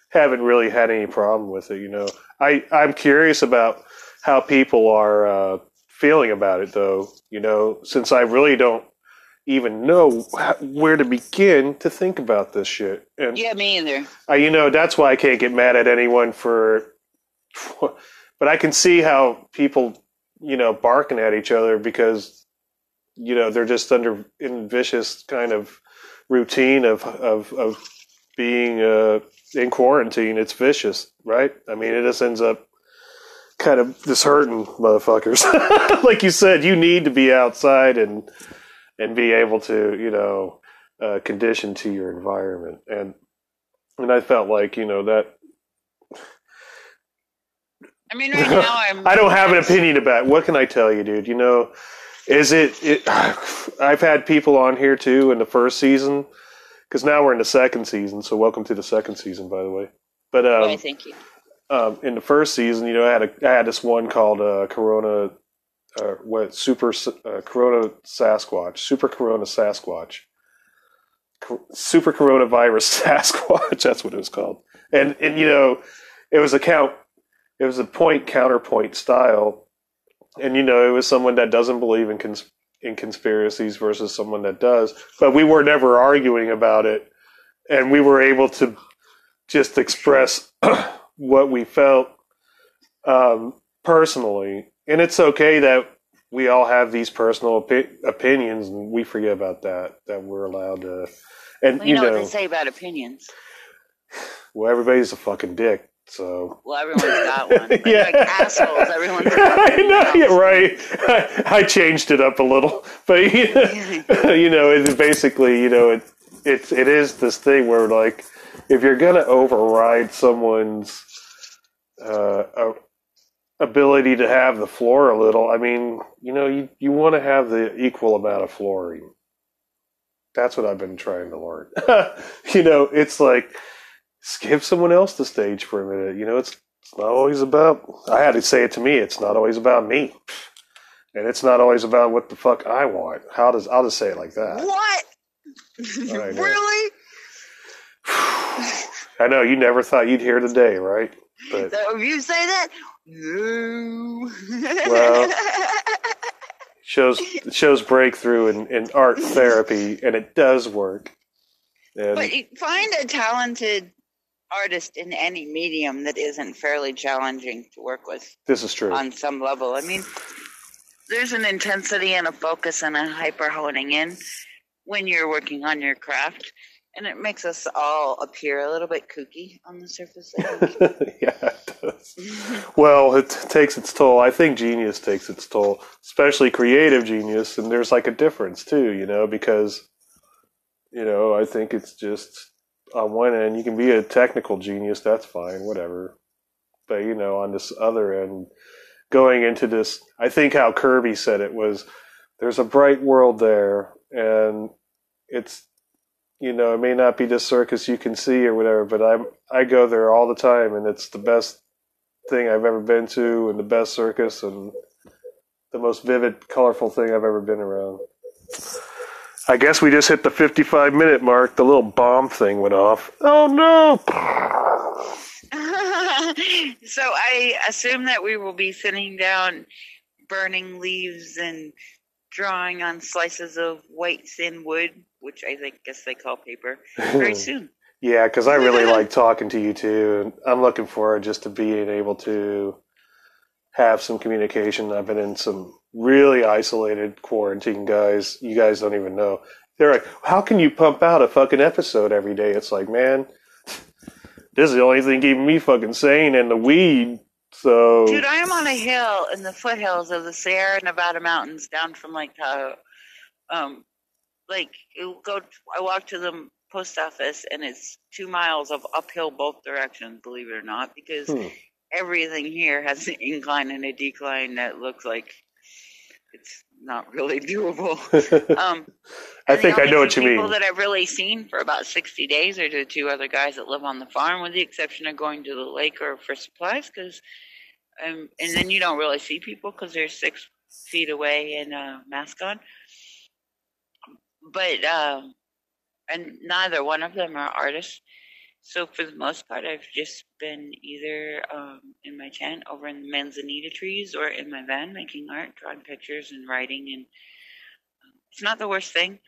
haven't really had any problem with it, you know. I, I'm curious about how people are uh, feeling about it, though. You know, since I really don't even know where to begin to think about this shit. And yeah, me either. I, you know, that's why I can't get mad at anyone for. But I can see how people, you know, barking at each other because, you know, they're just under in vicious kind of routine of of of being uh, in quarantine. It's vicious, right? I mean, it just ends up kind of disheartening motherfuckers. like you said, you need to be outside and and be able to, you know, uh, condition to your environment. And and I felt like, you know, that. I mean, right now I'm. I don't have an opinion about it. what can I tell you, dude. You know, is it, it? I've had people on here too in the first season because now we're in the second season. So welcome to the second season, by the way. But um, thank you. Um, in the first season, you know, I had a I had this one called uh, Corona uh, what super uh, corona Sasquatch, super corona Sasquatch, Co- super coronavirus Sasquatch. That's what it was called. And and you know, it was a count. It was a point counterpoint style, and you know, it was someone that doesn't believe in cons- in conspiracies versus someone that does. But we were never arguing about it, and we were able to just express what we felt um, personally and it's okay that we all have these personal opi- opinions, and we forget about that. That we're allowed to. And well, you, you know, know what they say about opinions. Well, everybody's a fucking dick. So well, everyone's got one. Like, yeah, like assholes. Everyone's I know, yeah, right. I, I, changed it up a little, but you know, you know, it's basically, you know, it it's it is this thing where like if you're gonna override someone's uh, ability to have the floor a little. I mean, you know, you, you want to have the equal amount of flooring. That's what I've been trying to learn. you know, it's like give someone else the stage for a minute. You know, it's it's not always about. I had to say it to me. It's not always about me, and it's not always about what the fuck I want. How does I'll just say it like that. What? really? I know you never thought you'd hear today, right? But so if you say that, no. well, shows shows breakthrough in, in art therapy, and it does work. And but find a talented artist in any medium that isn't fairly challenging to work with. This is true on some level. I mean, there's an intensity and a focus and a hyper honing in when you're working on your craft and it makes us all appear a little bit kooky on the surface. yeah, it does. well, it takes its toll. I think genius takes its toll, especially creative genius, and there's like a difference too, you know, because you know I think it's just on one end you can be a technical genius, that's fine, whatever, but you know on this other end, going into this, I think how Kirby said it was, there's a bright world there, and it's you know, it may not be the circus you can see or whatever, but I'm I go there all the time, and it's the best thing I've ever been to, and the best circus, and the most vivid, colorful thing I've ever been around. I guess we just hit the 55 minute mark. The little bomb thing went off. Oh no! so I assume that we will be sitting down, burning leaves and drawing on slices of white thin wood which I think guess they call paper, very soon. yeah, because I really like talking to you too, and I'm looking forward just to being able to have some communication. I've been in some really isolated quarantine guys. You guys don't even know. They're like, "How can you pump out a fucking episode every day?" It's like, man, this is the only thing keeping me fucking sane, and the weed. So, dude, I am on a hill in the foothills of the Sierra Nevada mountains, down from Lake Tahoe. Um, like go I walk to the post office and it's two miles of uphill both directions, believe it or not, because hmm. everything here has an incline and a decline that looks like it's not really doable. Um, I think I know what you people mean. People that I've really seen for about sixty days are the two other guys that live on the farm, with the exception of going to the lake or for supplies, because um, and then you don't really see people because they're six feet away and a mask on but um, and neither one of them are artists. So for the most part, I've just been either um, in my tent over in the manzanita trees or in my van making art, drawing pictures, and writing. And um, it's not the worst thing.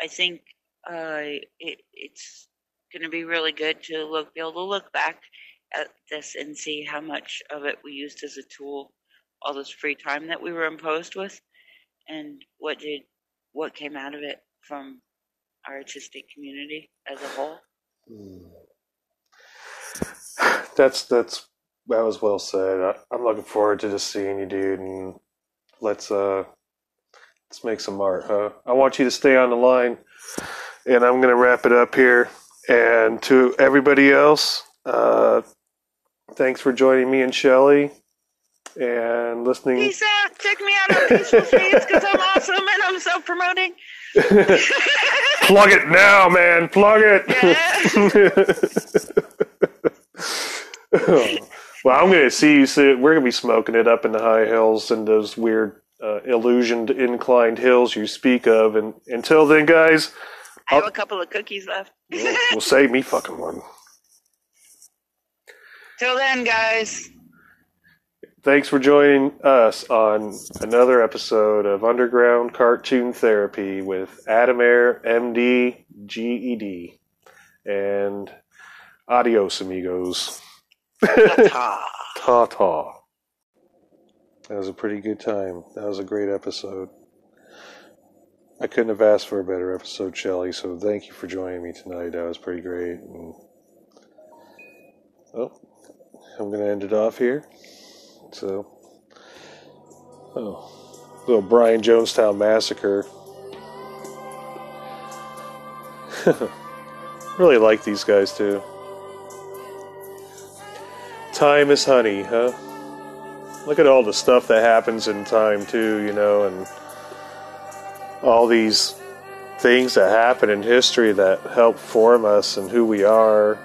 I think uh, it, it's going to be really good to look, be able to look back at this and see how much of it we used as a tool, all this free time that we were imposed with, and what did, what came out of it from our artistic community as a whole. Hmm. That's that's that was well said. I, I'm looking forward to just seeing you, dude, and let's uh let's make some art, huh? I want you to stay on the line, and I'm gonna wrap it up here. And to everybody else, uh, thanks for joining me and Shelly and listening. Peace out. Check me out on Peaceful Streets because I'm awesome and I'm self promoting. Plug it now, man. Plug it. well, I'm going to see you soon. We're going to be smoking it up in the high hills and those weird uh, illusioned inclined hills you speak of. And until then, guys, I have I'll, a couple of cookies left. well, well, save me fucking one. Till then, guys. Thanks for joining us on another episode of Underground Cartoon Therapy with Adamair, MD, GED. And adios, amigos. Ta ta. ta That was a pretty good time. That was a great episode. I couldn't have asked for a better episode, Shelly, so thank you for joining me tonight. That was pretty great. And, well, I'm going to end it off here. So, oh, little Brian Jonestown Massacre. really like these guys too. Time is honey, huh? Look at all the stuff that happens in time, too, you know, and all these things that happen in history that help form us and who we are.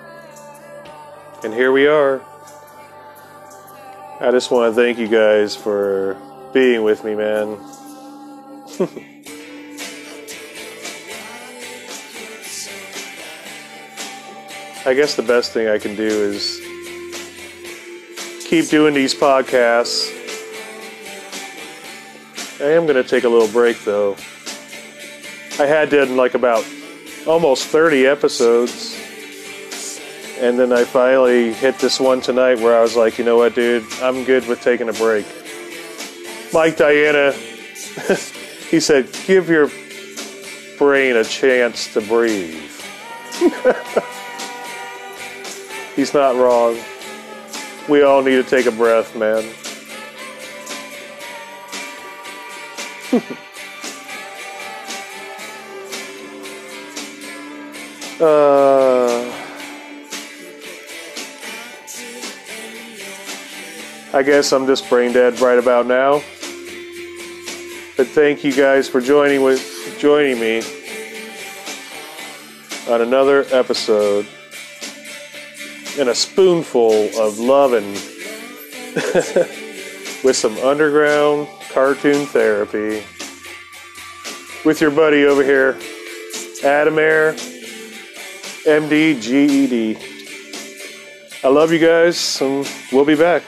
And here we are. I just want to thank you guys for being with me, man. I guess the best thing I can do is keep doing these podcasts. I am going to take a little break though. I had done like about almost 30 episodes. And then I finally hit this one tonight where I was like, you know what, dude, I'm good with taking a break. Mike Diana, he said, give your brain a chance to breathe. He's not wrong. We all need to take a breath, man. uh, I guess I'm just brain dead right about now. But thank you guys for joining with joining me on another episode and a spoonful of loving with some underground cartoon therapy with your buddy over here, Adamair, MD, GED. I love you guys, and we'll be back.